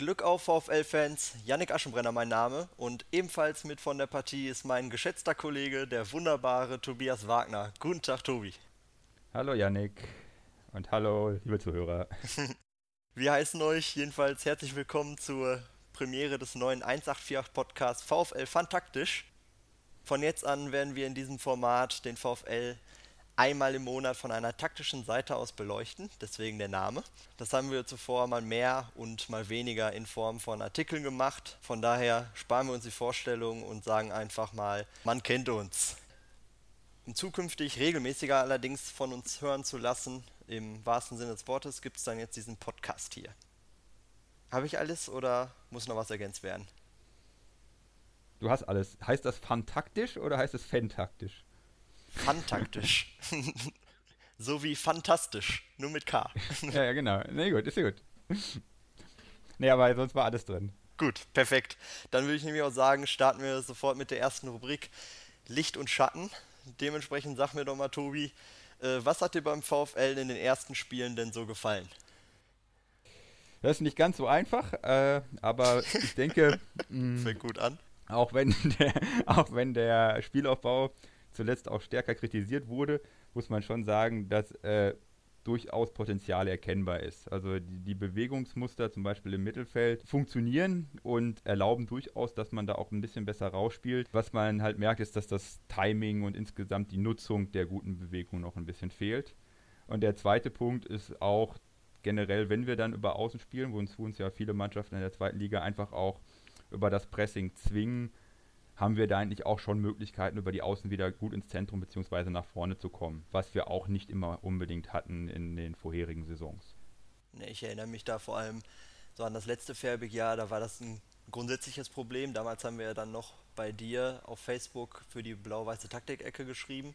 Glück auf VfL-Fans, Yannick Aschenbrenner mein Name und ebenfalls mit von der Partie ist mein geschätzter Kollege, der wunderbare Tobias Wagner. Guten Tag, Tobi. Hallo Yannick und hallo liebe Zuhörer. Wir heißen euch jedenfalls herzlich willkommen zur Premiere des neuen 184 Podcasts VfL Fantaktisch. Von jetzt an werden wir in diesem Format den VfL einmal im Monat von einer taktischen Seite aus beleuchten, deswegen der Name. Das haben wir zuvor mal mehr und mal weniger in Form von Artikeln gemacht. Von daher sparen wir uns die Vorstellung und sagen einfach mal, man kennt uns. Um zukünftig regelmäßiger allerdings von uns hören zu lassen, im wahrsten Sinne des Wortes, gibt es dann jetzt diesen Podcast hier. Habe ich alles oder muss noch was ergänzt werden? Du hast alles. Heißt das fantaktisch oder heißt es fantaktisch? Fantaktisch. so wie fantastisch, nur mit K. ja, ja, genau. Nee, gut, ist ja gut. Nee, aber sonst war alles drin. Gut, perfekt. Dann würde ich nämlich auch sagen, starten wir sofort mit der ersten Rubrik Licht und Schatten. Dementsprechend sag mir doch mal, Tobi, äh, was hat dir beim VfL in den ersten Spielen denn so gefallen? Das ist nicht ganz so einfach, äh, aber ich denke. Fängt gut an. Auch wenn, der, auch wenn der Spielaufbau zuletzt auch stärker kritisiert wurde, muss man schon sagen, dass äh, durchaus Potenzial erkennbar ist. Also die, die, Bewegungsmuster zum Beispiel im Mittelfeld funktionieren und erlauben durchaus, dass man da auch ein bisschen besser rausspielt. Was man halt merkt, ist, dass das Timing und insgesamt die Nutzung der guten Bewegung noch ein bisschen fehlt. Und der zweite Punkt ist auch generell, wenn wir dann über Außen spielen, wo uns, wo uns ja viele Mannschaften in der zweiten Liga einfach auch über das Pressing zwingen, haben wir da eigentlich auch schon Möglichkeiten, über die Außen wieder gut ins Zentrum bzw. nach vorne zu kommen, was wir auch nicht immer unbedingt hatten in den vorherigen Saisons. Ich erinnere mich da vor allem so an das letzte Färbig-Jahr, da war das ein grundsätzliches Problem. Damals haben wir ja dann noch bei dir auf Facebook für die blau-weiße Taktik-Ecke geschrieben.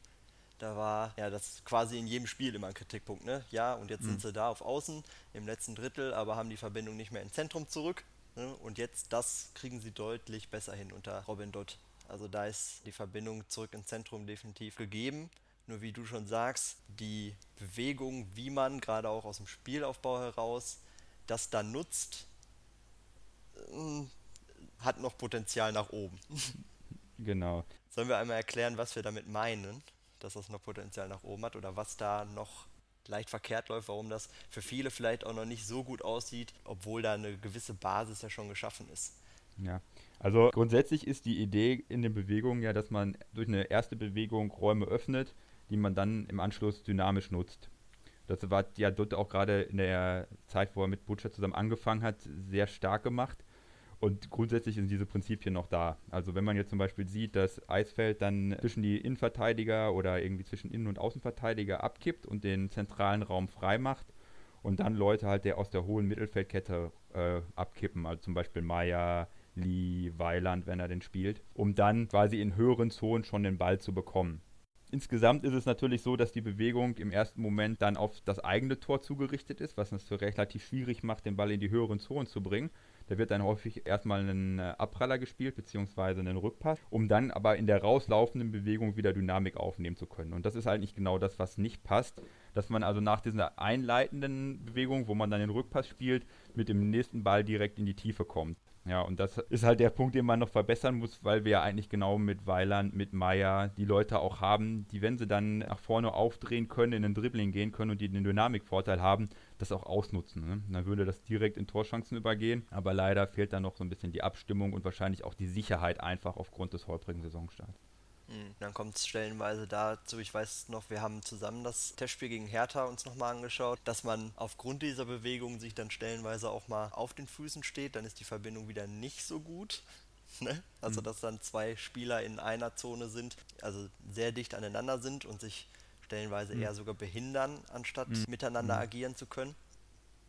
Da war ja das quasi in jedem Spiel immer ein Kritikpunkt, ne? Ja, und jetzt mhm. sind sie da auf Außen im letzten Drittel, aber haben die Verbindung nicht mehr ins Zentrum zurück. Ne? Und jetzt, das kriegen sie deutlich besser hin unter Robin Dott. Also da ist die Verbindung zurück ins Zentrum definitiv gegeben. Nur wie du schon sagst, die Bewegung, wie man gerade auch aus dem Spielaufbau heraus das dann nutzt, hm, hat noch Potenzial nach oben. Genau. Sollen wir einmal erklären, was wir damit meinen, dass das noch Potenzial nach oben hat oder was da noch leicht verkehrt läuft, warum das für viele vielleicht auch noch nicht so gut aussieht, obwohl da eine gewisse Basis ja schon geschaffen ist. Ja, also grundsätzlich ist die Idee in den Bewegungen ja, dass man durch eine erste Bewegung Räume öffnet, die man dann im Anschluss dynamisch nutzt. Das war ja dort auch gerade in der Zeit, wo er mit Butcher zusammen angefangen hat, sehr stark gemacht. Und grundsätzlich sind diese Prinzipien noch da. Also wenn man jetzt zum Beispiel sieht, dass Eisfeld dann zwischen die Innenverteidiger oder irgendwie zwischen Innen- und Außenverteidiger abkippt und den zentralen Raum frei macht und dann Leute halt der aus der hohen Mittelfeldkette äh, abkippen, also zum Beispiel Meier, Lee, Weiland, wenn er den spielt, um dann quasi in höheren Zonen schon den Ball zu bekommen. Insgesamt ist es natürlich so, dass die Bewegung im ersten Moment dann auf das eigene Tor zugerichtet ist, was es relativ schwierig macht, den Ball in die höheren Zonen zu bringen. Da wird dann häufig erstmal ein äh, Abpraller gespielt, beziehungsweise einen Rückpass, um dann aber in der rauslaufenden Bewegung wieder Dynamik aufnehmen zu können. Und das ist eigentlich genau das, was nicht passt, dass man also nach dieser einleitenden Bewegung, wo man dann den Rückpass spielt, mit dem nächsten Ball direkt in die Tiefe kommt. Ja, und das ist halt der Punkt, den man noch verbessern muss, weil wir ja eigentlich genau mit Weiland, mit Meier die Leute auch haben, die, wenn sie dann nach vorne aufdrehen können, in den Dribbling gehen können und die den Dynamikvorteil haben, das auch ausnutzen. Ne? Dann würde das direkt in Torchancen übergehen, aber leider fehlt da noch so ein bisschen die Abstimmung und wahrscheinlich auch die Sicherheit einfach aufgrund des holprigen Saisonstarts. Mhm. Dann kommt es stellenweise dazu, ich weiß noch, wir haben zusammen das Testspiel gegen Hertha uns nochmal angeschaut, dass man aufgrund dieser Bewegung sich dann stellenweise auch mal auf den Füßen steht, dann ist die Verbindung wieder nicht so gut. Ne? Also, mhm. dass dann zwei Spieler in einer Zone sind, also sehr dicht aneinander sind und sich stellenweise mhm. eher sogar behindern, anstatt mhm. miteinander mhm. agieren zu können.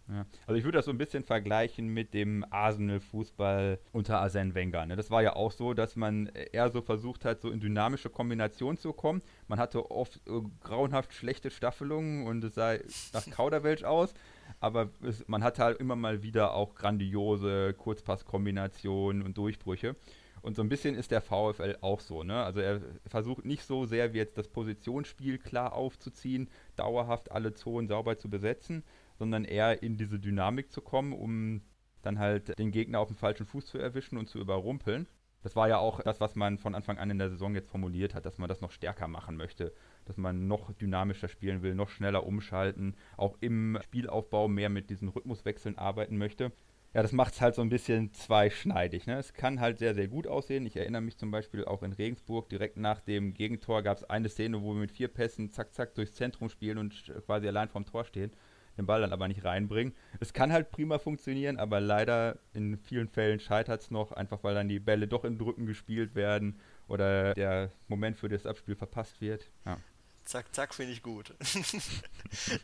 Ja. Also ich würde das so ein bisschen vergleichen mit dem Arsenal-Fußball unter Arsene Wenger. Ne? Das war ja auch so, dass man eher so versucht hat, so in dynamische Kombinationen zu kommen. Man hatte oft äh, grauenhaft schlechte Staffelungen und es sah nach Kauderwelsch aus. Aber es, man hatte halt immer mal wieder auch grandiose Kurzpasskombinationen und Durchbrüche. Und so ein bisschen ist der VfL auch so. Ne? Also er versucht nicht so sehr wie jetzt das Positionsspiel klar aufzuziehen, dauerhaft alle Zonen sauber zu besetzen, sondern eher in diese Dynamik zu kommen, um dann halt den Gegner auf dem falschen Fuß zu erwischen und zu überrumpeln. Das war ja auch das, was man von Anfang an in der Saison jetzt formuliert hat, dass man das noch stärker machen möchte, dass man noch dynamischer spielen will, noch schneller umschalten, auch im Spielaufbau mehr mit diesen Rhythmuswechseln arbeiten möchte. Ja, das macht es halt so ein bisschen zweischneidig. Ne? Es kann halt sehr, sehr gut aussehen. Ich erinnere mich zum Beispiel auch in Regensburg, direkt nach dem Gegentor gab es eine Szene, wo wir mit vier Pässen zack, zack durchs Zentrum spielen und quasi allein vorm Tor stehen den Ball dann aber nicht reinbringen. Es kann halt prima funktionieren, aber leider in vielen Fällen scheitert es noch, einfach weil dann die Bälle doch in Drücken gespielt werden oder der Moment für das Abspiel verpasst wird. Ja. Zack, zack, finde ich gut.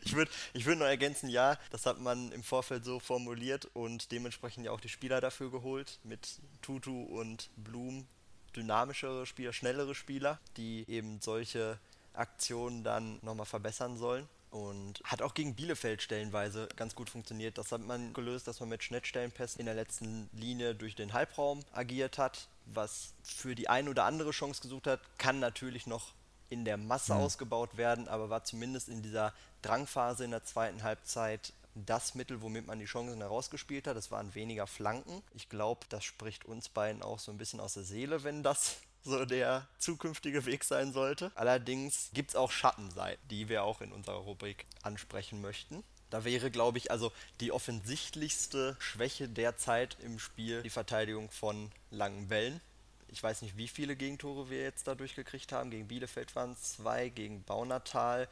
ich würde ich würd noch ergänzen, ja, das hat man im Vorfeld so formuliert und dementsprechend ja auch die Spieler dafür geholt, mit Tutu und Blum, dynamischere Spieler, schnellere Spieler, die eben solche Aktionen dann nochmal verbessern sollen. Und hat auch gegen Bielefeld stellenweise ganz gut funktioniert. Das hat man gelöst, dass man mit Schnittstellenpässen in der letzten Linie durch den Halbraum agiert hat. Was für die eine oder andere Chance gesucht hat, kann natürlich noch in der Masse mhm. ausgebaut werden, aber war zumindest in dieser Drangphase in der zweiten Halbzeit das Mittel, womit man die Chancen herausgespielt hat. Es waren weniger Flanken. Ich glaube, das spricht uns beiden auch so ein bisschen aus der Seele, wenn das so der zukünftige Weg sein sollte. Allerdings gibt es auch Schattenseiten, die wir auch in unserer Rubrik ansprechen möchten. Da wäre, glaube ich, also die offensichtlichste Schwäche derzeit im Spiel die Verteidigung von langen Bällen. Ich weiß nicht, wie viele Gegentore wir jetzt dadurch gekriegt haben. Gegen Bielefeld waren es zwei, gegen Baunatal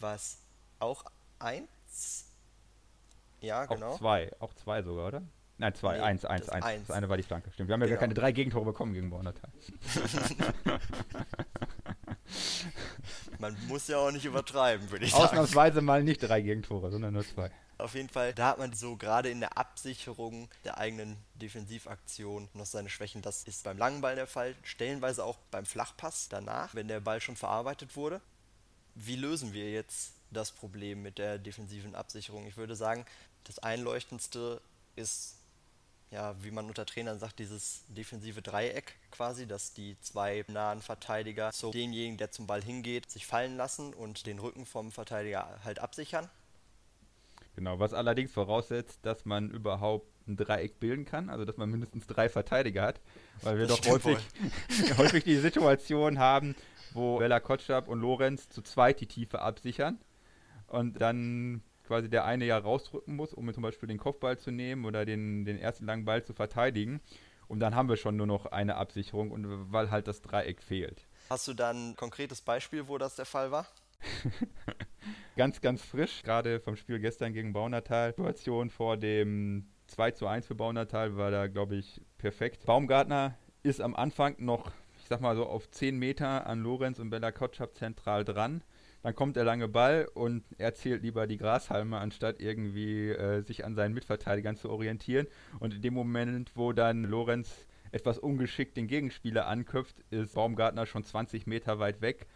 war es auch eins. Ja, genau. Auch zwei, auch zwei sogar, oder? Nein, zwei, nee, eins, eins, eins. eins. Das eine war die Flanke. Stimmt. Wir haben genau. ja gar genau. keine drei Gegentore bekommen gegen Bornatal. man muss ja auch nicht übertreiben, würde ich sagen. Ausnahmsweise mal nicht drei Gegentore, sondern nur zwei. Auf jeden Fall, da hat man so gerade in der Absicherung der eigenen Defensivaktion noch seine Schwächen. Das ist beim langen Ball der Fall, stellenweise auch beim Flachpass danach, wenn der Ball schon verarbeitet wurde. Wie lösen wir jetzt das Problem mit der defensiven Absicherung? Ich würde sagen, das Einleuchtendste ist ja, wie man unter Trainern sagt, dieses defensive Dreieck quasi, dass die zwei nahen Verteidiger zu demjenigen, der zum Ball hingeht, sich fallen lassen und den Rücken vom Verteidiger halt absichern. Genau, was allerdings voraussetzt, dass man überhaupt ein Dreieck bilden kann, also dass man mindestens drei Verteidiger hat, weil wir das doch häufig, häufig die Situation haben, wo Bella Kotschab und Lorenz zu zweit die Tiefe absichern und dann quasi der eine ja rausdrücken muss, um zum Beispiel den Kopfball zu nehmen oder den, den ersten langen Ball zu verteidigen. Und dann haben wir schon nur noch eine Absicherung, und weil halt das Dreieck fehlt. Hast du dann ein konkretes Beispiel, wo das der Fall war? ganz, ganz frisch, gerade vom Spiel gestern gegen Baunatal. Situation vor dem 2 zu 1 für Baunatal war da, glaube ich, perfekt. Baumgartner ist am Anfang noch, ich sag mal so, auf 10 Meter an Lorenz und Bella Kotschap zentral dran. Dann kommt der lange Ball und er zählt lieber die Grashalme, anstatt irgendwie äh, sich an seinen Mitverteidigern zu orientieren. Und in dem Moment, wo dann Lorenz etwas ungeschickt den Gegenspieler anköpft, ist Baumgartner schon 20 Meter weit weg.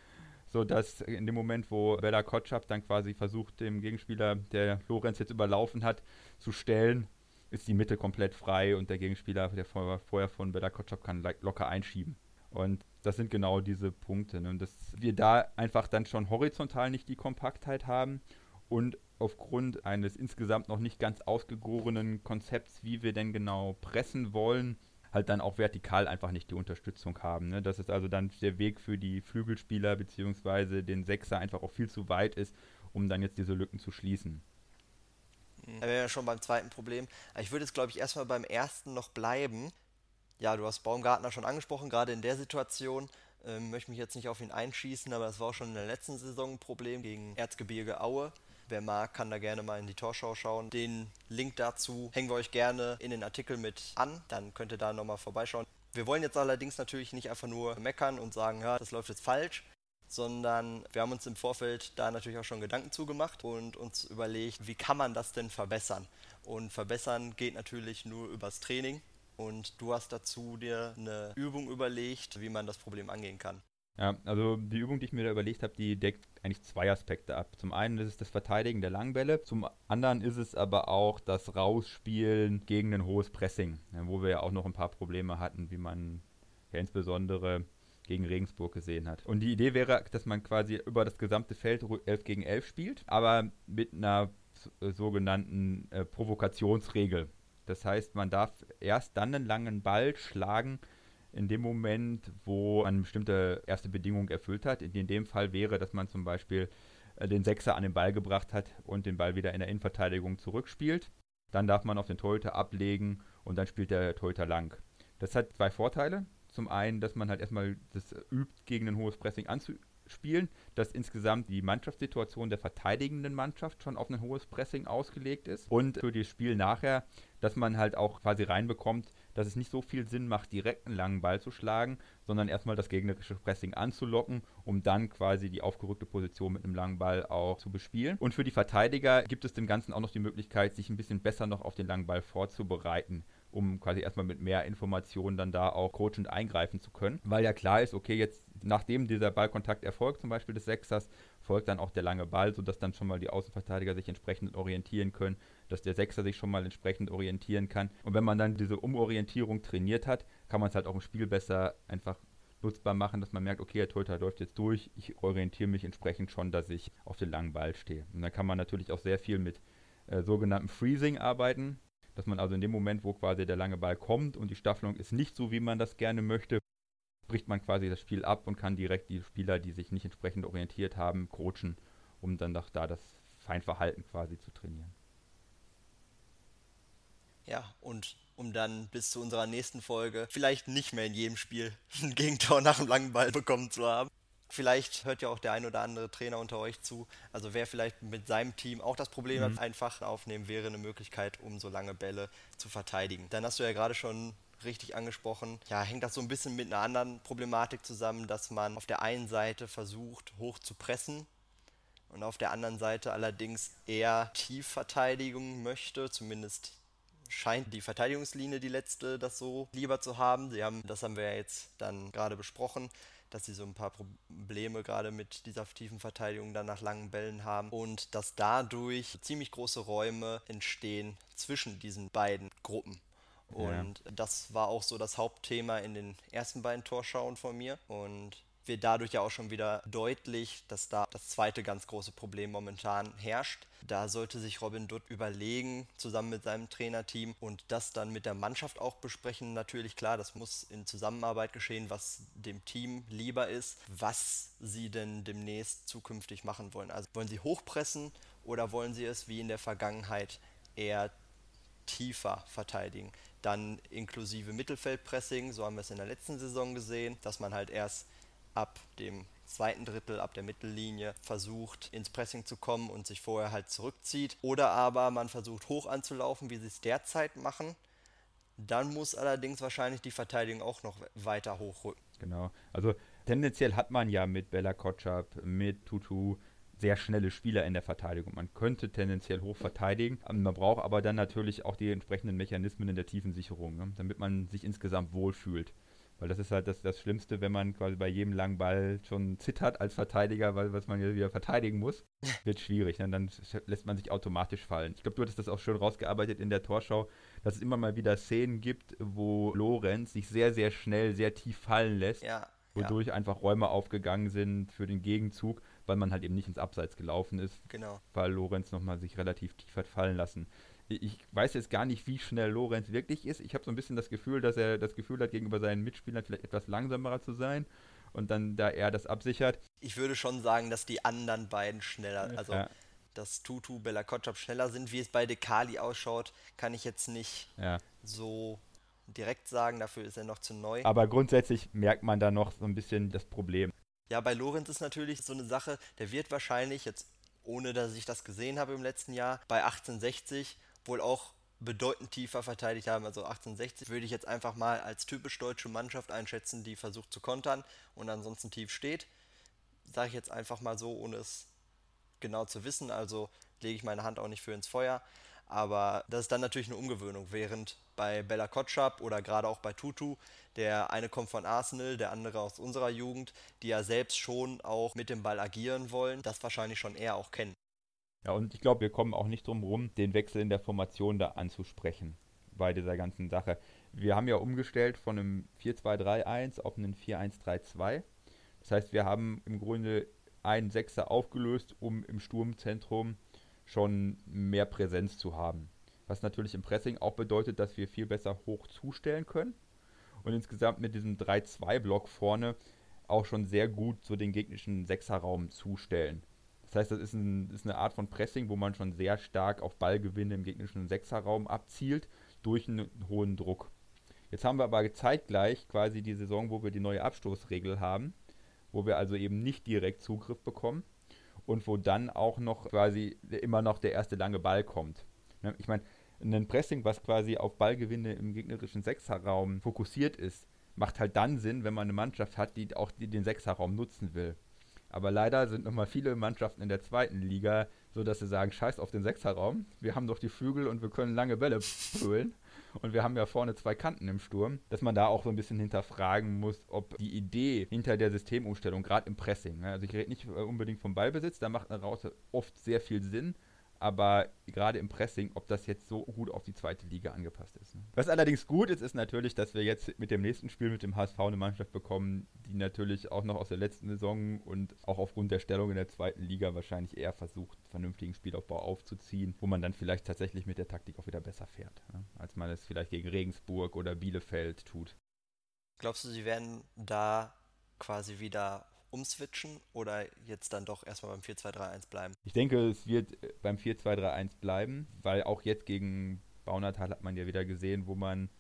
Sodass in dem Moment, wo Bella Kotschap dann quasi versucht, dem Gegenspieler, der Lorenz jetzt überlaufen hat, zu stellen, ist die Mitte komplett frei und der Gegenspieler, der vorher von Bella Kotschap, kann locker einschieben. Und das sind genau diese Punkte. Ne? Dass wir da einfach dann schon horizontal nicht die Kompaktheit haben und aufgrund eines insgesamt noch nicht ganz ausgegorenen Konzepts, wie wir denn genau pressen wollen, halt dann auch vertikal einfach nicht die Unterstützung haben. Ne? Dass es also dann der Weg für die Flügelspieler bzw. den Sechser einfach auch viel zu weit ist, um dann jetzt diese Lücken zu schließen. Da wären wir schon beim zweiten Problem. Ich würde jetzt, glaube ich, erstmal beim ersten noch bleiben ja, du hast Baumgartner schon angesprochen, gerade in der Situation. Ähm, möchte mich jetzt nicht auf ihn einschießen, aber das war auch schon in der letzten Saison ein Problem gegen Erzgebirge Aue. Wer mag, kann da gerne mal in die Torschau schauen. Den Link dazu hängen wir euch gerne in den Artikel mit an. Dann könnt ihr da nochmal vorbeischauen. Wir wollen jetzt allerdings natürlich nicht einfach nur meckern und sagen, ja, das läuft jetzt falsch, sondern wir haben uns im Vorfeld da natürlich auch schon Gedanken zugemacht und uns überlegt, wie kann man das denn verbessern? Und verbessern geht natürlich nur übers Training. Und du hast dazu dir eine Übung überlegt, wie man das Problem angehen kann. Ja, also die Übung, die ich mir da überlegt habe, die deckt eigentlich zwei Aspekte ab. Zum einen ist es das Verteidigen der Langbälle, zum anderen ist es aber auch das Rausspielen gegen ein hohes Pressing, wo wir ja auch noch ein paar Probleme hatten, wie man ja insbesondere gegen Regensburg gesehen hat. Und die Idee wäre, dass man quasi über das gesamte Feld 11 gegen 11 spielt, aber mit einer sogenannten äh, Provokationsregel. Das heißt, man darf erst dann einen langen Ball schlagen, in dem Moment, wo man eine bestimmte erste Bedingung erfüllt hat. In dem Fall wäre, dass man zum Beispiel äh, den Sechser an den Ball gebracht hat und den Ball wieder in der Innenverteidigung zurückspielt. Dann darf man auf den Torhüter ablegen und dann spielt der Torhüter lang. Das hat zwei Vorteile. Zum einen, dass man halt erstmal das übt, gegen ein hohes Pressing anzuspielen, dass insgesamt die Mannschaftssituation der verteidigenden Mannschaft schon auf ein hohes Pressing ausgelegt ist. Und für das Spiel nachher, dass man halt auch quasi reinbekommt, dass es nicht so viel Sinn macht, direkt einen langen Ball zu schlagen, sondern erstmal das gegnerische Pressing anzulocken, um dann quasi die aufgerückte Position mit einem langen Ball auch zu bespielen. Und für die Verteidiger gibt es dem Ganzen auch noch die Möglichkeit, sich ein bisschen besser noch auf den langen Ball vorzubereiten um quasi erstmal mit mehr Informationen dann da auch coachend eingreifen zu können. Weil ja klar ist, okay, jetzt nachdem dieser Ballkontakt erfolgt, zum Beispiel des Sechsers, folgt dann auch der lange Ball, sodass dann schon mal die Außenverteidiger sich entsprechend orientieren können, dass der Sechser sich schon mal entsprechend orientieren kann. Und wenn man dann diese Umorientierung trainiert hat, kann man es halt auch im Spiel besser einfach nutzbar machen, dass man merkt, okay, der Torhüter läuft jetzt durch, ich orientiere mich entsprechend schon, dass ich auf den langen Ball stehe. Und dann kann man natürlich auch sehr viel mit äh, sogenannten Freezing arbeiten dass man also in dem Moment, wo quasi der lange Ball kommt und die Staffelung ist nicht so, wie man das gerne möchte, bricht man quasi das Spiel ab und kann direkt die Spieler, die sich nicht entsprechend orientiert haben, coachen, um dann doch da das Feinverhalten quasi zu trainieren. Ja, und um dann bis zu unserer nächsten Folge vielleicht nicht mehr in jedem Spiel ein Gegentor nach einem langen Ball bekommen zu haben. Vielleicht hört ja auch der ein oder andere Trainer unter euch zu. Also wer vielleicht mit seinem Team auch das Problem mhm. hat, einfach aufnehmen, wäre eine Möglichkeit, um so lange Bälle zu verteidigen. Dann hast du ja gerade schon richtig angesprochen. Ja, hängt das so ein bisschen mit einer anderen Problematik zusammen, dass man auf der einen Seite versucht, hoch zu pressen und auf der anderen Seite allerdings eher Tiefverteidigung möchte, zumindest scheint die Verteidigungslinie die letzte das so lieber zu haben. Sie haben, das haben wir ja jetzt dann gerade besprochen, dass sie so ein paar Probleme gerade mit dieser tiefen Verteidigung dann nach langen Bällen haben und dass dadurch ziemlich große Räume entstehen zwischen diesen beiden Gruppen. Und ja. das war auch so das Hauptthema in den ersten beiden Torschauen von mir. Und wird dadurch ja auch schon wieder deutlich, dass da das zweite ganz große Problem momentan herrscht. Da sollte sich Robin Dutt überlegen, zusammen mit seinem Trainerteam und das dann mit der Mannschaft auch besprechen. Natürlich klar, das muss in Zusammenarbeit geschehen, was dem Team lieber ist, was sie denn demnächst zukünftig machen wollen. Also wollen sie hochpressen oder wollen sie es wie in der Vergangenheit eher tiefer verteidigen? Dann inklusive Mittelfeldpressing, so haben wir es in der letzten Saison gesehen, dass man halt erst ab dem zweiten Drittel, ab der Mittellinie versucht ins Pressing zu kommen und sich vorher halt zurückzieht. Oder aber man versucht hoch anzulaufen, wie sie es derzeit machen. Dann muss allerdings wahrscheinlich die Verteidigung auch noch weiter hochrücken. Genau. Also tendenziell hat man ja mit Bella Kotschap, mit Tutu sehr schnelle Spieler in der Verteidigung. Man könnte tendenziell hoch verteidigen. Man braucht aber dann natürlich auch die entsprechenden Mechanismen in der tiefen Sicherung, ne? damit man sich insgesamt wohlfühlt. Weil das ist halt das, das Schlimmste, wenn man quasi bei jedem langen Ball schon zittert als Verteidiger, weil was man ja wieder verteidigen muss, wird schwierig. Ne? Dann lässt man sich automatisch fallen. Ich glaube, du hattest das auch schön rausgearbeitet in der Torschau, dass es immer mal wieder Szenen gibt, wo Lorenz sich sehr, sehr schnell, sehr tief fallen lässt. Ja, wodurch ja. einfach Räume aufgegangen sind für den Gegenzug, weil man halt eben nicht ins Abseits gelaufen ist. Genau. Weil Lorenz nochmal sich relativ tief hat fallen lassen ich weiß jetzt gar nicht, wie schnell Lorenz wirklich ist. Ich habe so ein bisschen das Gefühl, dass er das Gefühl hat, gegenüber seinen Mitspielern vielleicht etwas langsamer zu sein und dann da er das absichert. Ich würde schon sagen, dass die anderen beiden schneller, also ja. dass Tutu, Bella Kotschap schneller sind. Wie es bei Dekali ausschaut, kann ich jetzt nicht ja. so direkt sagen, dafür ist er noch zu neu. Aber grundsätzlich merkt man da noch so ein bisschen das Problem. Ja, bei Lorenz ist natürlich so eine Sache, der wird wahrscheinlich jetzt ohne dass ich das gesehen habe im letzten Jahr, bei 1860 wohl auch bedeutend tiefer verteidigt haben. Also 1860 würde ich jetzt einfach mal als typisch deutsche Mannschaft einschätzen, die versucht zu kontern und ansonsten tief steht. Sage ich jetzt einfach mal so, ohne es genau zu wissen. Also lege ich meine Hand auch nicht für ins Feuer. Aber das ist dann natürlich eine Umgewöhnung, während bei Bella Kotschap oder gerade auch bei Tutu, der eine kommt von Arsenal, der andere aus unserer Jugend, die ja selbst schon auch mit dem Ball agieren wollen, das wahrscheinlich schon eher auch kennen. Ja, und ich glaube, wir kommen auch nicht drum rum, den Wechsel in der Formation da anzusprechen bei dieser ganzen Sache. Wir haben ja umgestellt von einem 4-2-3-1 auf einen 4-1-3-2. Das heißt, wir haben im Grunde einen Sechser aufgelöst, um im Sturmzentrum schon mehr Präsenz zu haben. was natürlich im Pressing auch bedeutet, dass wir viel besser hoch zustellen können und insgesamt mit diesem 3-2-Block vorne auch schon sehr gut so den gegnerischen Sechserraum zustellen. Das heißt, das ist, ein, ist, eine Art von Pressing, wo man schon sehr stark auf Ballgewinne im gegnerischen Sechserraum abzielt durch einen hohen Druck. Jetzt haben wir aber zeitgleich quasi die Saison, wo wir die neue Abstoßregel haben, wo wir also eben nicht direkt Zugriff bekommen und wo dann auch noch quasi immer noch der erste lange Ball kommt. Ich meine, ein Pressing, was quasi auf Ballgewinne im gegnerischen Sechserraum fokussiert ist, macht halt dann Sinn, wenn man eine Mannschaft hat, die auch den Sechserraum nutzen will. Aber leider sind nochmal viele Mannschaften in der zweiten Liga so, dass sie sagen, scheiß auf den Sechserraum, wir haben doch die Flügel und wir können lange Bälle brüllen. Und wir haben ja vorne zwei Kanten im Sturm, dass man da auch so ein bisschen hinterfragen muss, ob die Idee hinter der Systemumstellung, gerade im Pressing, ne, also ich rede nicht unbedingt vom Ballbesitz, da macht eine Raute oft sehr viel Sinn, aber gerade im Pressing, ob das jetzt so gut auf die zweite Liga angepasst ist. Ne? Was allerdings gut ist, ist natürlich, dass wir jetzt mit dem nächsten Spiel mit dem HSV eine Mannschaft bekommen, die natürlich auch noch aus der letzten Saison und auch aufgrund der Stellung in der zweiten Liga wahrscheinlich eher versucht, vernünftigen Spielaufbau aufzuziehen, wo man dann vielleicht tatsächlich mit der Taktik auch wieder besser fährt, ne? als man es vielleicht gegen Regensburg oder Bielefeld tut. Glaubst du, sie werden da quasi wieder umswitchen oder jetzt dann doch erstmal beim 4-2-3-1 bleiben? Ich denke, es wird äh, beim 4-2-3-1 bleiben, weil auch jetzt gegen Baunatal hat man ja wieder gesehen, wo man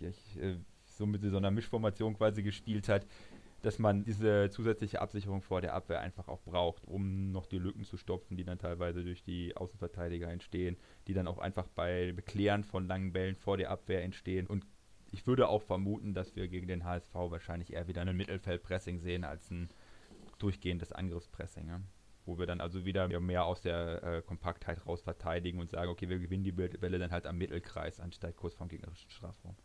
äh, so mit so einer Mischformation quasi gespielt hat, dass man diese zusätzliche Absicherung vor der Abwehr einfach auch braucht, um noch die Lücken zu stopfen, die dann teilweise durch die Außenverteidiger entstehen, die dann auch einfach bei Beklären von langen Bällen vor der Abwehr entstehen. Und ich würde auch vermuten, dass wir gegen den HSV wahrscheinlich eher wieder ein Mittelfeldpressing sehen als ein durchgehendes Angriffspressing. Ja? Wo wir dann also wieder mehr aus der äh, Kompaktheit raus verteidigen und sagen, okay, wir gewinnen die Bälle dann halt am Mittelkreis anstatt kurz vom gegnerischen Strafraum.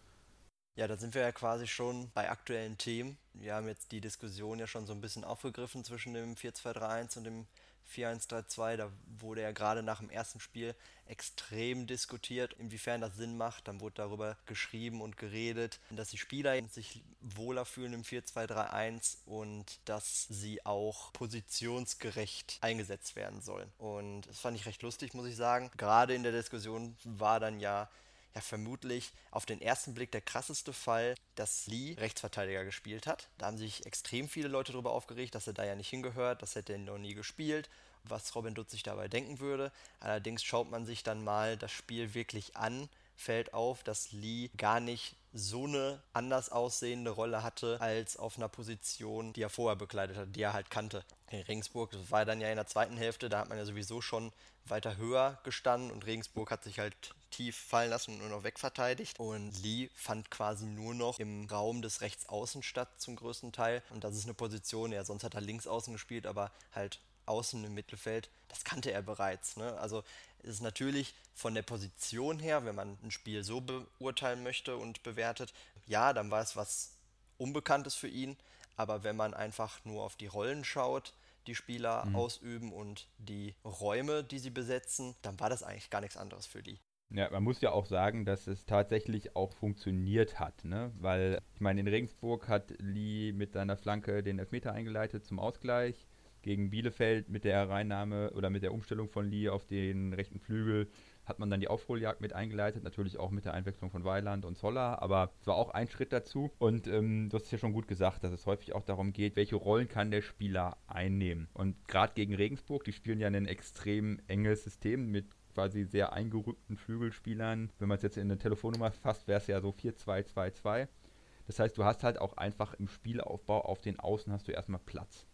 Ja, da sind wir ja quasi schon bei aktuellen Themen. Wir haben jetzt die Diskussion ja schon so ein bisschen aufgegriffen zwischen dem 4-2-3-1 und dem 4-1-3-2, da wurde ja gerade nach dem ersten Spiel extrem diskutiert, inwiefern das Sinn macht. Dann wurde darüber geschrieben und geredet, dass die Spieler sich wohler fühlen im 4-2-3-1 und dass sie auch positionsgerecht eingesetzt werden sollen. Und das fand ich recht lustig, muss ich sagen. Gerade in der Diskussion war dann ja ja vermutlich auf den ersten Blick der krasseste Fall, dass Lee Rechtsverteidiger gespielt hat. Da haben sich extrem viele Leute darüber aufgeregt, dass er da ja nicht hingehört, das hätte er noch nie gespielt, was Robin Dutz sich dabei denken würde. Allerdings schaut man sich dann mal das Spiel wirklich an, fällt auf, dass Lee gar nicht so eine anders aussehende Rolle hatte als auf einer Position, die er vorher bekleidet hat, die er halt kannte. In Regensburg, das war dann ja in der zweiten Hälfte, da hat man ja sowieso schon weiter höher gestanden und Regensburg hat sich halt tief fallen lassen und nur noch wegverteidigt. Und Lee fand quasi nur noch im Raum des Rechtsaußen statt zum größten Teil. Und das ist eine Position, ja, sonst hat er links außen gespielt, aber halt außen im Mittelfeld, das kannte er bereits. Ne? Also es ist natürlich von der Position her, wenn man ein Spiel so beurteilen möchte und bewertet, ja, dann war es was Unbekanntes für ihn. Aber wenn man einfach nur auf die Rollen schaut, die Spieler mhm. ausüben und die Räume, die sie besetzen, dann war das eigentlich gar nichts anderes für die. Ja, man muss ja auch sagen, dass es tatsächlich auch funktioniert hat, ne? Weil, ich meine, in Regensburg hat Lee mit seiner Flanke den Elfmeter eingeleitet zum Ausgleich. Gegen Bielefeld mit der Hereinnahme oder mit der Umstellung von Lee auf den rechten Flügel hat man dann die Aufholjagd mit eingeleitet, natürlich auch mit der Einwechslung von Weiland und Zoller, aber es war auch ein Schritt dazu. Und ähm, du hast es ja schon gut gesagt, dass es häufig auch darum geht, welche Rollen kann der Spieler einnehmen. Und gerade gegen Regensburg, die spielen ja ein extrem enges System mit quasi sehr eingerückten Flügelspielern. Wenn man es jetzt in eine Telefonnummer fasst, wäre es ja so 4-2-2-2. Das heißt, du hast halt auch einfach im Spielaufbau auf den Außen hast du erstmal Platz.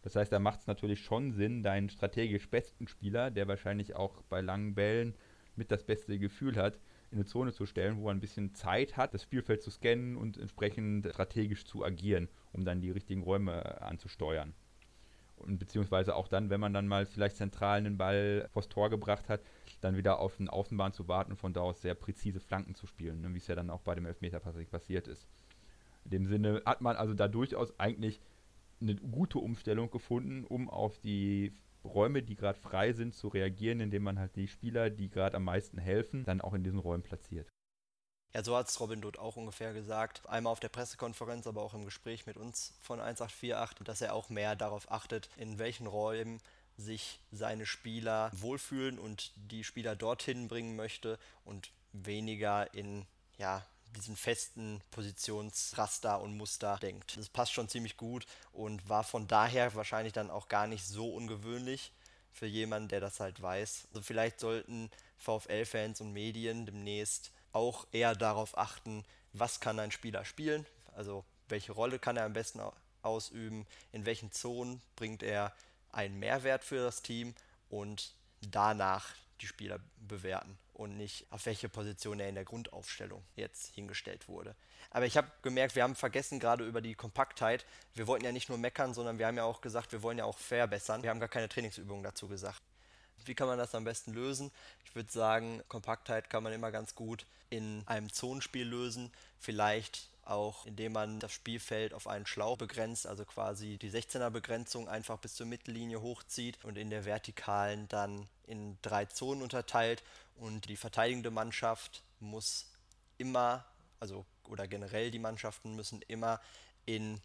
Das heißt, da macht es natürlich schon Sinn, deinen strategisch besten Spieler, der wahrscheinlich auch bei langen Bällen mit das beste Gefühl hat, in eine Zone zu stellen, wo er ein bisschen Zeit hat, das Spielfeld zu scannen und entsprechend strategisch zu agieren, um dann die richtigen Räume äh, anzusteuern. Und beziehungsweise auch dann, wenn man dann mal vielleicht zentral einen Ball vors Tor gebracht hat, dann wieder auf den Außenbahn zu warten und von da aus sehr präzise Flanken zu spielen, ne, wie es ja dann auch bei dem Elfmeter passiert ist. In dem Sinne hat man also da durchaus eigentlich eine gute Umstellung gefunden, um auf die Räume, die gerade frei sind, zu reagieren, indem man halt die Spieler, die gerade am meisten helfen, dann auch in diesen Räumen platziert. Ja, so hat es Robin Dutt auch ungefähr gesagt. Einmal auf der Pressekonferenz, aber auch im Gespräch mit uns von 1848, dass er auch mehr darauf achtet, in welchen Räumen sich seine Spieler wohlfühlen und die Spieler dorthin bringen möchte und weniger in ja, diesen festen Positionsraster und Muster denkt. Das passt schon ziemlich gut und war von daher wahrscheinlich dann auch gar nicht so ungewöhnlich für jemanden, der das halt weiß. Also vielleicht sollten VfL-Fans und Medien demnächst auch eher darauf achten, was kann ein Spieler spielen, also welche Rolle kann er am besten ausüben, in welchen Zonen bringt er einen Mehrwert für das Team und danach die Spieler bewerten und nicht auf welche Position er in der Grundaufstellung jetzt hingestellt wurde. Aber ich habe gemerkt, wir haben vergessen gerade über die Kompaktheit. Wir wollten ja nicht nur meckern, sondern wir haben ja auch gesagt, wir wollen ja auch verbessern. Wir haben gar keine Trainingsübungen dazu gesagt. Wie kann man das am besten lösen? Ich würde sagen, Kompaktheit kann man immer ganz gut in einem Zonenspiel lösen. Vielleicht auch indem man das Spielfeld auf einen Schlauch begrenzt, also quasi die 16er Begrenzung einfach bis zur Mittellinie hochzieht und in der vertikalen dann in drei Zonen unterteilt und die verteidigende Mannschaft muss immer, also oder generell die Mannschaften müssen immer in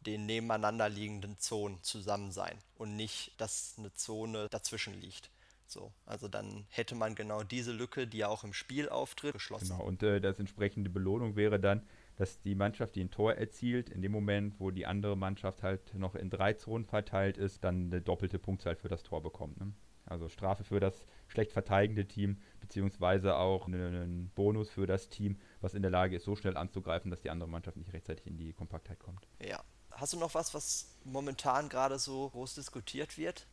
den nebeneinander liegenden Zonen zusammen sein und nicht, dass eine Zone dazwischen liegt. So, also dann hätte man genau diese Lücke, die ja auch im Spiel auftritt, geschlossen. Genau, und äh, das entsprechende Belohnung wäre dann, dass die Mannschaft, die ein Tor erzielt, in dem Moment, wo die andere Mannschaft halt noch in drei Zonen verteilt ist, dann eine doppelte Punktzahl für das Tor bekommt. Ne? Also Strafe für das schlecht verteidigende Team, beziehungsweise auch einen Bonus für das Team, was in der Lage ist, so schnell anzugreifen, dass die andere Mannschaft nicht rechtzeitig in die Kompaktheit kommt. Ja. Hast du noch was, was momentan gerade so groß diskutiert wird?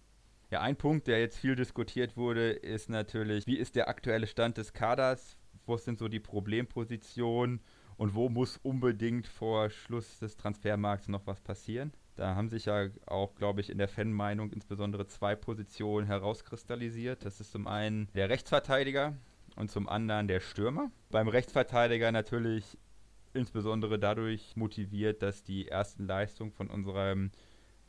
Ja, ein Punkt, der jetzt viel diskutiert wurde, ist natürlich, wie ist der aktuelle Stand des Kaders? Wo sind so die Problempositionen? Und wo muss unbedingt vor Schluss des Transfermarkts noch was passieren? Da haben sich ja auch, glaube ich, in der Fanmeinung insbesondere zwei Positionen herauskristallisiert. Das ist zum einen der Rechtsverteidiger und zum anderen der Stürmer. Beim Rechtsverteidiger natürlich insbesondere dadurch motiviert, dass die ersten Leistungen von unserem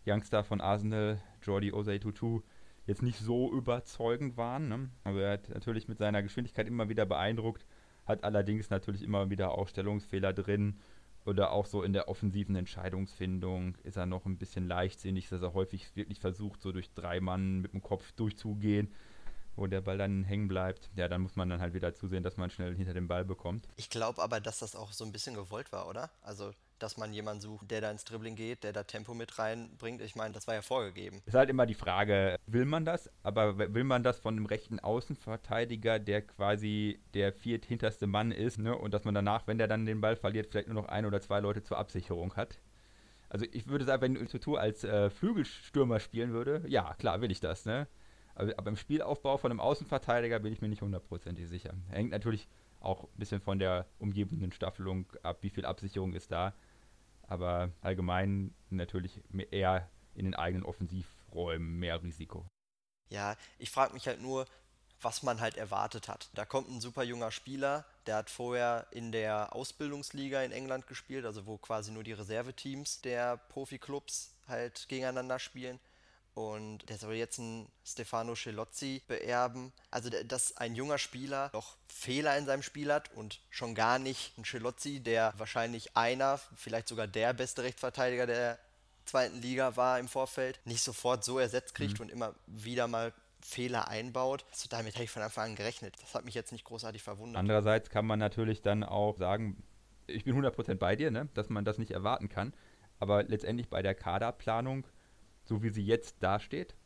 Youngster von Arsenal, Jordi Osei Tutu, jetzt nicht so überzeugend waren. Ne? Also er hat natürlich mit seiner Geschwindigkeit immer wieder beeindruckt, hat allerdings natürlich immer wieder Ausstellungsfehler drin oder auch so in der offensiven Entscheidungsfindung ist er noch ein bisschen leichtsinnig, dass er häufig wirklich versucht, so durch drei Mann mit dem Kopf durchzugehen, wo der Ball dann hängen bleibt. Ja, dann muss man dann halt wieder zusehen, dass man schnell hinter den Ball bekommt. Ich glaube aber, dass das auch so ein bisschen gewollt war, oder? Also dass man jemanden sucht, der da ins Dribbling geht, der da Tempo mit reinbringt. Ich meine, das war ja vorgegeben. Ist halt immer die Frage, will man das? Aber will man das von einem rechten Außenverteidiger, der quasi der vierthinterste Mann ist, ne? Und dass man danach, wenn der dann den Ball verliert, vielleicht nur noch ein oder zwei Leute zur Absicherung hat? Also ich würde sagen, wenn Tutu als äh, Flügelstürmer spielen würde, ja, klar will ich das, ne? Aber, aber im Spielaufbau von einem Außenverteidiger bin ich mir nicht hundertprozentig sicher. Hängt natürlich auch ein bisschen von der umgebenden Staffelung ab, wie viel Absicherung ist da aber allgemein natürlich eher in den eigenen Offensivräumen mehr Risiko. Ja, ich frage mich halt nur, was man halt erwartet hat. Da kommt ein super junger Spieler, der hat vorher in der Ausbildungsliga in England gespielt, also wo quasi nur die Reserveteams der Profiklubs halt gegeneinander spielen und der soll jetzt einen Stefano Celozzi beerben. Also, dass ein junger Spieler noch Fehler in seinem Spiel hat und schon gar nicht ein Celozzi, der wahrscheinlich einer, vielleicht sogar der beste Rechtsverteidiger der zweiten Liga war im Vorfeld, nicht sofort so ersetzt kriegt mhm. und immer wieder mal Fehler einbaut. Also damit habe ich von Anfang an gerechnet. Das hat mich jetzt nicht großartig verwundert. Andererseits kann man natürlich dann auch sagen, ich bin 100% bei dir, ne, dass man das nicht erwarten kann. Aber letztendlich bei der Kaderplanung so wie sie jetzt dasteht,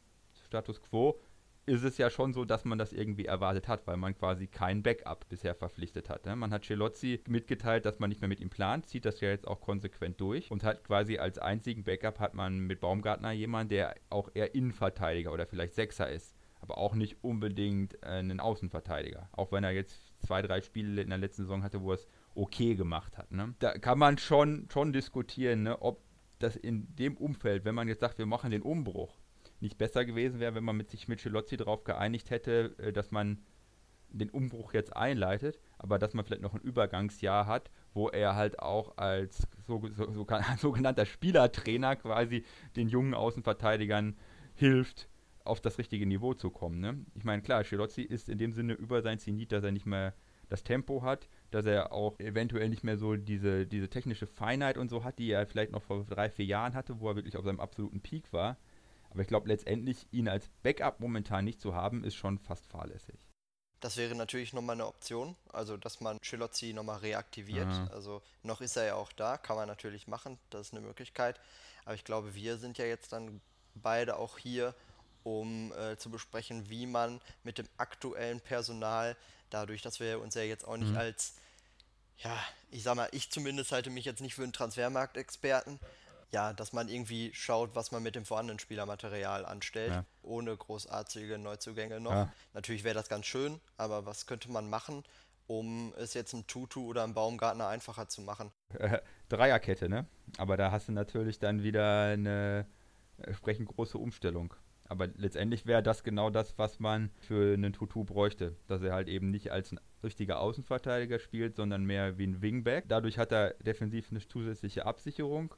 Status quo, ist es ja schon so, dass man das irgendwie erwartet hat, weil man quasi kein Backup bisher verpflichtet hat. Ne? Man hat Celozzi mitgeteilt, dass man nicht mehr mit ihm plant, zieht das ja jetzt auch konsequent durch und hat quasi als einzigen Backup hat man mit Baumgartner jemanden, der auch eher Innenverteidiger oder vielleicht Sechser ist, aber auch nicht unbedingt äh, einen Außenverteidiger. Auch wenn er jetzt zwei, drei Spiele in der letzten Saison hatte, wo er es okay gemacht hat. Ne? Da kann man schon, schon diskutieren, ne, ob dass in dem Umfeld, wenn man jetzt sagt, wir machen den Umbruch, nicht besser gewesen wäre, wenn man mit sich mit Schelozzi darauf geeinigt hätte, äh, dass man den Umbruch jetzt einleitet, aber dass man vielleicht noch ein Übergangsjahr hat, wo er halt auch als so, so, so, sogenannter Spielertrainer quasi den jungen Außenverteidigern hilft, auf das richtige Niveau zu kommen. Ne? Ich meine, klar, Schelozzi ist in dem Sinne über sein Zenit, dass er nicht mehr das Tempo hat, dass er auch eventuell nicht mehr so diese, diese technische Feinheit und so hat, die er vielleicht noch vor drei, vier Jahren hatte, wo er wirklich auf seinem absoluten Peak war. Aber ich glaube, letztendlich ihn als Backup momentan nicht zu haben, ist schon fast fahrlässig. Das wäre natürlich nochmal eine Option, also dass man Chilozzi nochmal reaktiviert. Mhm. Also noch ist er ja auch da, kann man natürlich machen, das ist eine Möglichkeit. Aber ich glaube, wir sind ja jetzt dann beide auch hier, um äh, zu besprechen, wie man mit dem aktuellen Personal, dadurch, dass wir uns ja jetzt auch nicht mhm. als, ja, ich sag mal, ich zumindest halte mich jetzt nicht für einen Transfermarktexperten, ja, dass man irgendwie schaut, was man mit dem vorhandenen Spielermaterial anstellt, ja. ohne großartige Neuzugänge noch. Ja. Natürlich wäre das ganz schön, aber was könnte man machen, um es jetzt im Tutu oder im Baumgartner einfacher zu machen? Dreierkette, ne? Aber da hast du natürlich dann wieder eine entsprechend große Umstellung. Aber letztendlich wäre das genau das, was man für einen Tutu bräuchte. Dass er halt eben nicht als ein richtiger Außenverteidiger spielt, sondern mehr wie ein Wingback. Dadurch hat er defensiv eine zusätzliche Absicherung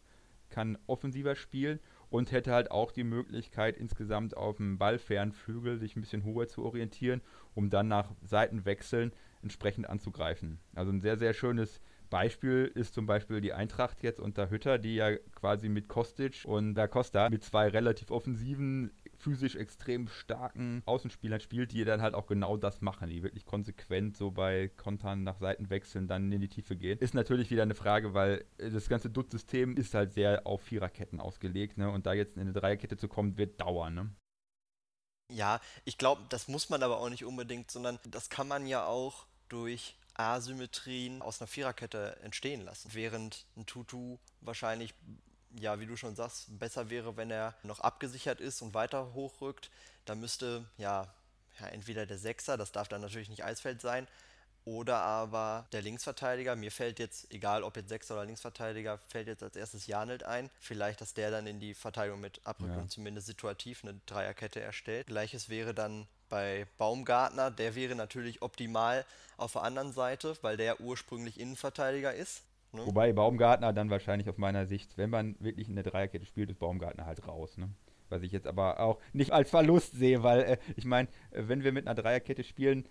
kann offensiver spielen und hätte halt auch die Möglichkeit, insgesamt auf dem ballfernen Flügel sich ein bisschen höher zu orientieren, um dann nach Seitenwechseln entsprechend anzugreifen. Also ein sehr, sehr schönes Beispiel ist zum Beispiel die Eintracht jetzt unter Hütter, die ja quasi mit Kostic und Da Costa mit zwei relativ offensiven physisch extrem starken Außenspielern spielt, die dann halt auch genau das machen, die wirklich konsequent so bei Kontern nach Seiten wechseln, dann in die Tiefe gehen. Ist natürlich wieder eine Frage, weil das ganze Dutt-System ist halt sehr auf Viererketten ausgelegt, ne? Und da jetzt in eine Dreierkette zu kommen, wird dauern, ne? Ja, ich glaube, das muss man aber auch nicht unbedingt, sondern das kann man ja auch durch Asymmetrien aus einer Viererkette entstehen lassen. Während ein Tutu wahrscheinlich ja, wie du schon sagst, besser wäre, wenn er noch abgesichert ist und weiter hochrückt. Da müsste ja, ja entweder der Sechser, das darf dann natürlich nicht Eisfeld sein, oder aber der Linksverteidiger. Mir fällt jetzt, egal ob jetzt Sechser oder Linksverteidiger, fällt jetzt als erstes Janelt ein. Vielleicht, dass der dann in die Verteidigung mit abrückt ja. und zumindest situativ eine Dreierkette erstellt. Gleiches wäre dann bei Baumgartner. Der wäre natürlich optimal auf der anderen Seite, weil der ursprünglich Innenverteidiger ist. Ne? Wobei Baumgartner dann wahrscheinlich aus meiner Sicht, wenn man wirklich in der Dreierkette spielt, ist Baumgartner halt raus. Ne? Was ich jetzt aber auch nicht als Verlust sehe, weil äh, ich meine, äh, wenn wir mit einer Dreierkette spielen,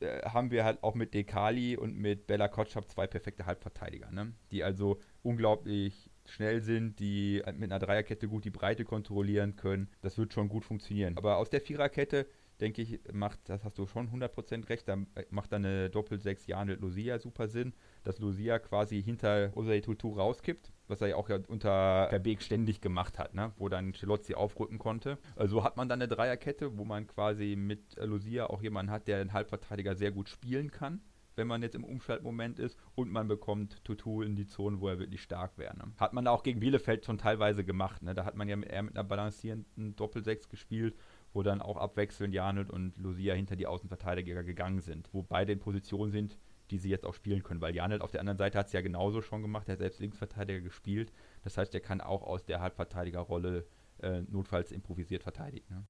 äh, haben wir halt auch mit Dekali und mit Bella Kotschap zwei perfekte Halbverteidiger, ne? die also unglaublich schnell sind, die mit einer Dreierkette gut die Breite kontrollieren können. Das wird schon gut funktionieren. Aber aus der Viererkette denke ich, macht, das hast du schon 100% recht, da macht dann eine Doppel-6 Janel Lucia super Sinn, dass Lucia quasi hinter Osei Tutu rauskippt, was er ja auch ja unter Verbeek ständig gemacht hat, ne? wo dann Celozzi aufrücken konnte. Also hat man dann eine Dreierkette, wo man quasi mit Lucia auch jemanden hat, der den Halbverteidiger sehr gut spielen kann wenn man jetzt im Umschaltmoment ist und man bekommt Tutu in die Zone, wo er wirklich stark wäre. Ne? Hat man auch gegen Bielefeld schon teilweise gemacht. Ne? Da hat man ja eher mit einer balancierenden Doppel-6 gespielt wo dann auch abwechselnd Janelt und Lucia hinter die Außenverteidiger gegangen sind, wo beide in Position sind, die sie jetzt auch spielen können, weil Janelt auf der anderen Seite hat es ja genauso schon gemacht, er hat selbst Linksverteidiger gespielt, das heißt, er kann auch aus der Halbverteidigerrolle äh, notfalls improvisiert verteidigen. Ne?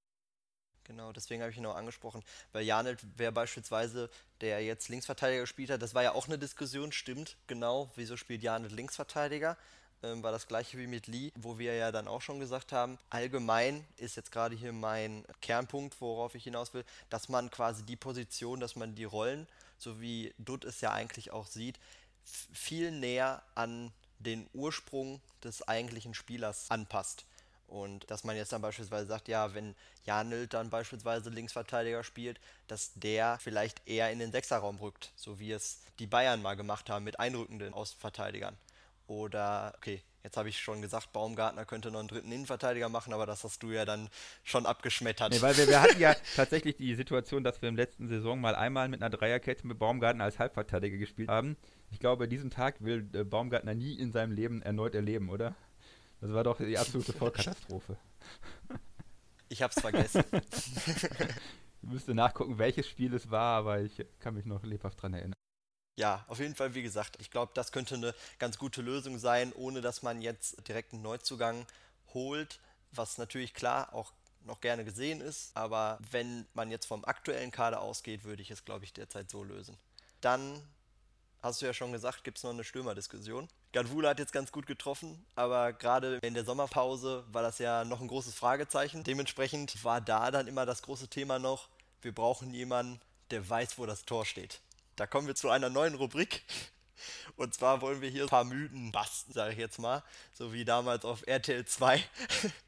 Genau, deswegen habe ich ihn auch angesprochen, weil Janelt wäre beispielsweise, der jetzt Linksverteidiger gespielt hat, das war ja auch eine Diskussion, stimmt, genau, wieso spielt Janelt Linksverteidiger? Ähm, war das gleiche wie mit Lee, wo wir ja dann auch schon gesagt haben, allgemein ist jetzt gerade hier mein Kernpunkt, worauf ich hinaus will, dass man quasi die Position, dass man die Rollen, so wie Dutt es ja eigentlich auch sieht, viel näher an den Ursprung des eigentlichen Spielers anpasst. Und dass man jetzt dann beispielsweise sagt, ja, wenn Janelt dann beispielsweise Linksverteidiger spielt, dass der vielleicht eher in den Sechserraum rückt, so wie es die Bayern mal gemacht haben mit einrückenden Außenverteidigern. Oder, okay, jetzt habe ich schon gesagt, Baumgartner könnte noch einen dritten Innenverteidiger machen, aber das hast du ja dann schon abgeschmettert. Nee, weil wir, wir hatten ja tatsächlich die Situation, dass wir im letzten Saison mal einmal mit einer Dreierkette mit Baumgartner als Halbverteidiger gespielt haben. Ich glaube, diesen Tag will äh, Baumgartner nie in seinem Leben erneut erleben, oder? Das war doch die absolute Vollkatastrophe. Ich hab's vergessen. ich müsste nachgucken, welches Spiel es war, aber ich kann mich noch lebhaft dran erinnern ja, auf jeden Fall, wie gesagt, ich glaube, das könnte eine ganz gute Lösung sein, ohne dass man jetzt direkt einen Neuzugang holt, was natürlich klar auch noch gerne gesehen ist, aber wenn man jetzt vom aktuellen Kader ausgeht, würde ich es, glaube ich, derzeit so lösen. Dann hast du ja schon gesagt, gibt es noch eine Stürmerdiskussion. Ganvula hat jetzt ganz gut getroffen, aber gerade in der Sommerpause war das ja noch ein großes Fragezeichen. Dementsprechend war da dann immer das große Thema noch, wir brauchen jemanden, der weiß, wo das Tor steht. Da kommen wir zu einer neuen Rubrik. Und zwar wollen wir hier ein paar Mythen basteln, sage ich jetzt mal. So wie damals auf RTL 2.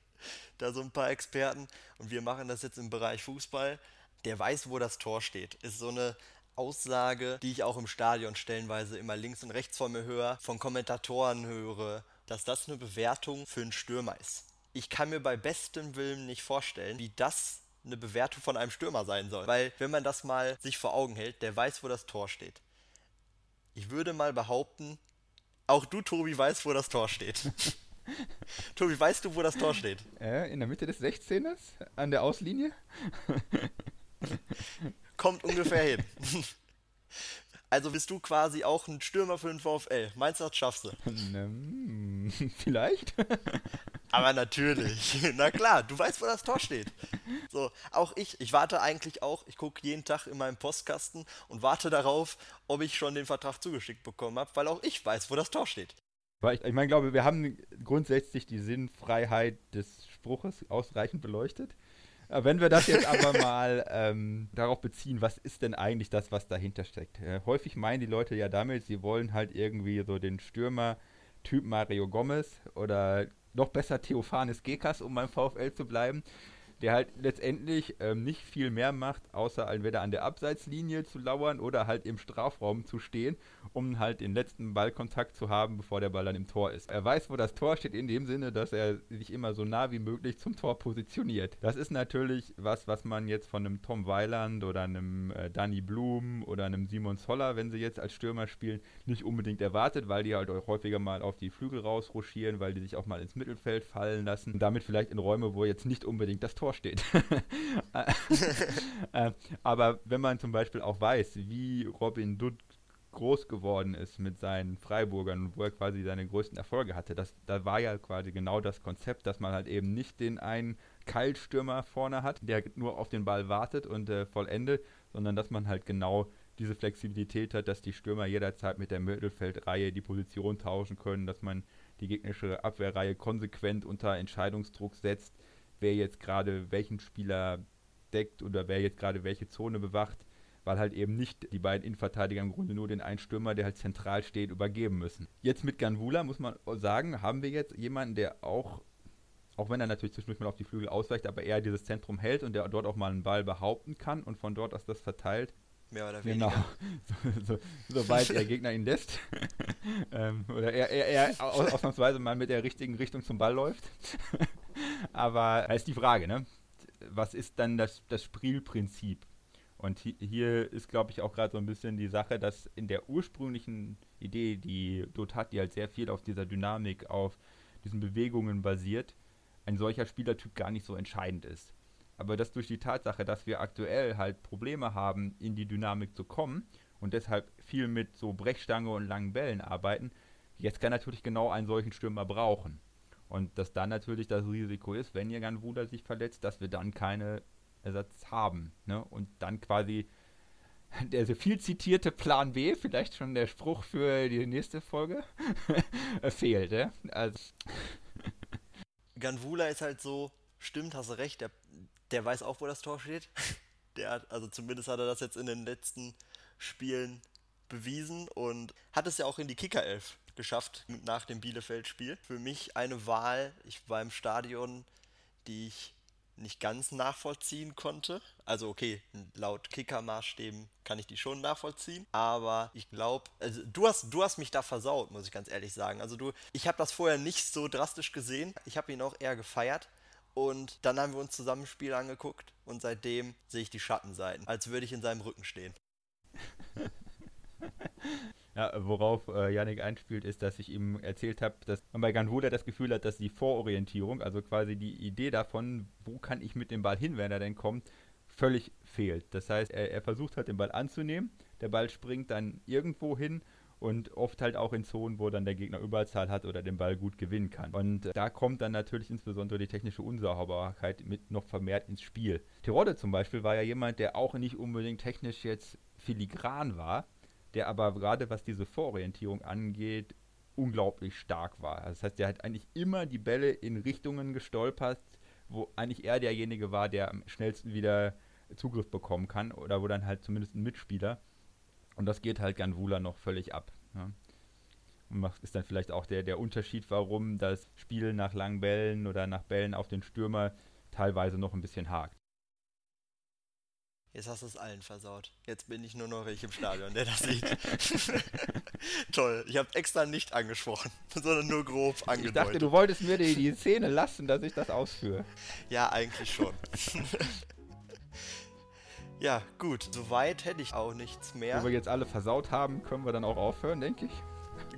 da so ein paar Experten und wir machen das jetzt im Bereich Fußball. Der weiß, wo das Tor steht. Ist so eine Aussage, die ich auch im Stadion stellenweise immer links und rechts von mir höre, von Kommentatoren höre, dass das eine Bewertung für einen Stürmer ist. Ich kann mir bei bestem Willen nicht vorstellen, wie das eine Bewertung von einem Stürmer sein soll. Weil, wenn man das mal sich vor Augen hält, der weiß, wo das Tor steht. Ich würde mal behaupten, auch du, Tobi, weißt, wo das Tor steht. Tobi, weißt du, wo das Tor steht? Äh, in der Mitte des 16ers? An der Auslinie? Kommt ungefähr hin. Also bist du quasi auch ein Stürmer für den VfL. Meinst du, das schaffst du? Ähm, vielleicht. Aber natürlich. Na klar, du weißt, wo das Tor steht. So, auch ich. Ich warte eigentlich auch. Ich gucke jeden Tag in meinem Postkasten und warte darauf, ob ich schon den Vertrag zugeschickt bekommen habe, weil auch ich weiß, wo das Tor steht. Ich, ich meine, glaube, wir haben grundsätzlich die Sinnfreiheit des Spruches ausreichend beleuchtet. Wenn wir das jetzt aber mal ähm, darauf beziehen, was ist denn eigentlich das, was dahinter steckt? Äh, häufig meinen die Leute ja damit, sie wollen halt irgendwie so den Stürmer Typ Mario Gomez oder noch besser Theophanes Gekas, um beim VfL zu bleiben, der halt letztendlich ähm, nicht viel mehr macht, außer entweder an der Abseitslinie zu lauern oder halt im Strafraum zu stehen, um halt den letzten Ballkontakt zu haben, bevor der Ball dann im Tor ist. Er weiß, wo das Tor steht, in dem Sinne, dass er sich immer so nah wie möglich zum Tor positioniert. Das ist natürlich was, was man jetzt von einem Tom Weiland oder einem äh, Danny Blum oder einem Simon Zoller, wenn sie jetzt als Stürmer spielen, nicht unbedingt erwartet, weil die halt auch häufiger mal auf die Flügel rausruschieren, weil die sich auch mal ins Mittelfeld fallen lassen damit vielleicht in Räume, wo jetzt nicht unbedingt das Tor steht. Äh, aber wenn man zum Beispiel auch weiß, wie Robin Dutt groß geworden ist mit seinen Freiburgern und wo er quasi seine größten Erfolge hatte, das, da war ja quasi genau das Konzept, dass man halt eben nicht den einen Keilstürmer vorne hat, der nur auf den Ball wartet und äh, vollendet, sondern dass man halt genau diese Flexibilität hat, dass die Stürmer jederzeit mit der Mittelfeldreihe die Position tauschen können, dass man die gegnerische Abwehrreihe konsequent unter Entscheidungsdruck setzt, wer jetzt gerade welchen Spieler deckt oder wer jetzt gerade welche Zone bewacht, weil halt eben nicht die beiden Innenverteidiger im Grunde nur den einen Stürmer, der halt zentral steht, übergeben müssen. Jetzt mit Ganvula muss man sagen, haben wir jetzt jemanden, der auch, auch wenn er natürlich zwischendurch mal auf die Flügel ausweicht, aber eher dieses Zentrum hält und der dort auch mal einen Ball behaupten kann und von dort aus das verteilt. Mehr oder weniger. Genau, so, so, soweit der Gegner ihn lässt. ähm, oder er, er, er ausnahmsweise mal mit der richtigen Richtung zum Ball läuft. Aber da ist die Frage, ne? Was ist dann das, das Spielprinzip? Und hier ist, glaube ich, auch gerade so ein bisschen die Sache, dass in der ursprünglichen Idee, die Dot hat, die halt sehr viel auf dieser Dynamik, auf diesen Bewegungen basiert, ein solcher Spielertyp gar nicht so entscheidend ist. Aber dass durch die Tatsache, dass wir aktuell halt Probleme haben, in die Dynamik zu kommen und deshalb viel mit so Brechstange und langen Bällen arbeiten, jetzt kann natürlich genau einen solchen Stürmer brauchen. Und dass dann natürlich das Risiko ist, wenn Jan Wuder sich verletzt, dass wir dann keine Ersatz haben. Ne? Und dann quasi der so viel zitierte Plan B, vielleicht schon der Spruch für die nächste Folge, fehlt. Ja? Also. Ganvula ist halt so, stimmt, hast du recht, der, der weiß auch, wo das Tor steht. Der hat, also zumindest hat er das jetzt in den letzten Spielen bewiesen und hat es ja auch in die Kickerelf geschafft nach dem Bielefeld-Spiel. Für mich eine Wahl, ich war im Stadion, die ich nicht ganz nachvollziehen konnte. Also okay, laut Kicker-Maßstäben kann ich die schon nachvollziehen, aber ich glaube, also du hast, du hast mich da versaut, muss ich ganz ehrlich sagen. Also du, ich habe das vorher nicht so drastisch gesehen. Ich habe ihn auch eher gefeiert. Und dann haben wir uns zusammen ein Spiel angeguckt und seitdem sehe ich die Schattenseiten, als würde ich in seinem Rücken stehen. Ja, worauf äh, Yannick einspielt, ist, dass ich ihm erzählt habe, dass man bei Ganvuda das Gefühl hat, dass die Vororientierung, also quasi die Idee davon, wo kann ich mit dem Ball hin, wenn er denn kommt, völlig fehlt. Das heißt, er, er versucht halt den Ball anzunehmen, der Ball springt dann irgendwo hin und oft halt auch in Zonen, wo dann der Gegner Überzahl hat oder den Ball gut gewinnen kann. Und da kommt dann natürlich insbesondere die technische Unsauberkeit mit noch vermehrt ins Spiel. Tirode zum Beispiel war ja jemand, der auch nicht unbedingt technisch jetzt filigran war, der aber gerade was diese Vororientierung angeht, unglaublich stark war. Das heißt, der hat eigentlich immer die Bälle in Richtungen gestolpert, wo eigentlich er derjenige war, der am schnellsten wieder Zugriff bekommen kann oder wo dann halt zumindest ein Mitspieler. Und das geht halt Ganvula noch völlig ab. Ja. Und ist dann vielleicht auch der, der Unterschied, warum das Spiel nach langen Bällen oder nach Bällen auf den Stürmer teilweise noch ein bisschen hakt. Jetzt hast du es allen versaut. Jetzt bin ich nur noch ich im Stadion, der das sieht. Toll. Ich habe extra nicht angesprochen, sondern nur grob angedeutet. Ich dachte, du wolltest mir die, die Szene lassen, dass ich das ausführe. Ja, eigentlich schon. ja, gut. Soweit hätte ich auch nichts mehr. Wo wir jetzt alle versaut haben, können wir dann auch aufhören, denke ich.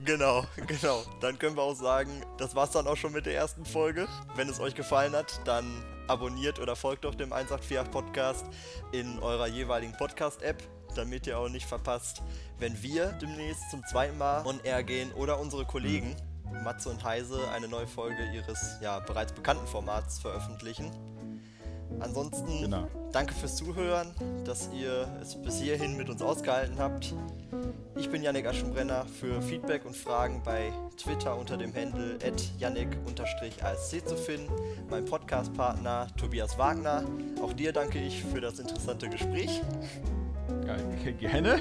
Genau, genau. Dann können wir auch sagen, das war's dann auch schon mit der ersten Folge. Wenn es euch gefallen hat, dann abonniert oder folgt doch dem 184 Podcast in eurer jeweiligen Podcast-App, damit ihr auch nicht verpasst, wenn wir demnächst zum zweiten Mal on air gehen oder unsere Kollegen Matze und Heise eine neue Folge ihres ja bereits bekannten Formats veröffentlichen. Ansonsten genau. danke fürs Zuhören, dass ihr es bis hierhin mit uns ausgehalten habt. Ich bin Yannick Aschenbrenner für Feedback und Fragen bei Twitter unter dem Handle yannick-asc zu finden. Mein Podcastpartner Tobias Wagner. Auch dir danke ich für das interessante Gespräch. Ja, gerne.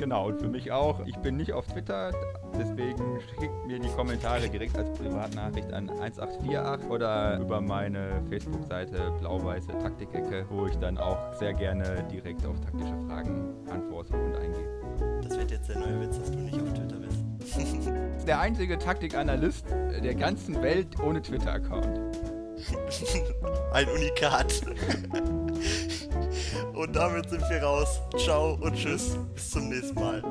Genau, und für mich auch. Ich bin nicht auf Twitter, deswegen schickt mir die Kommentare direkt als Privatnachricht an 1848 oder über meine Facebook-Seite Blau-Weiße Taktikecke, wo ich dann auch sehr gerne direkt auf taktische Fragen antworte und eingehe. Das wird jetzt der neue Witz, dass du nicht auf Twitter bist. der einzige Taktikanalyst der ganzen Welt ohne Twitter-Account. Ein Unikat. Und damit sind wir raus. Ciao und tschüss. Bis zum nächsten Mal.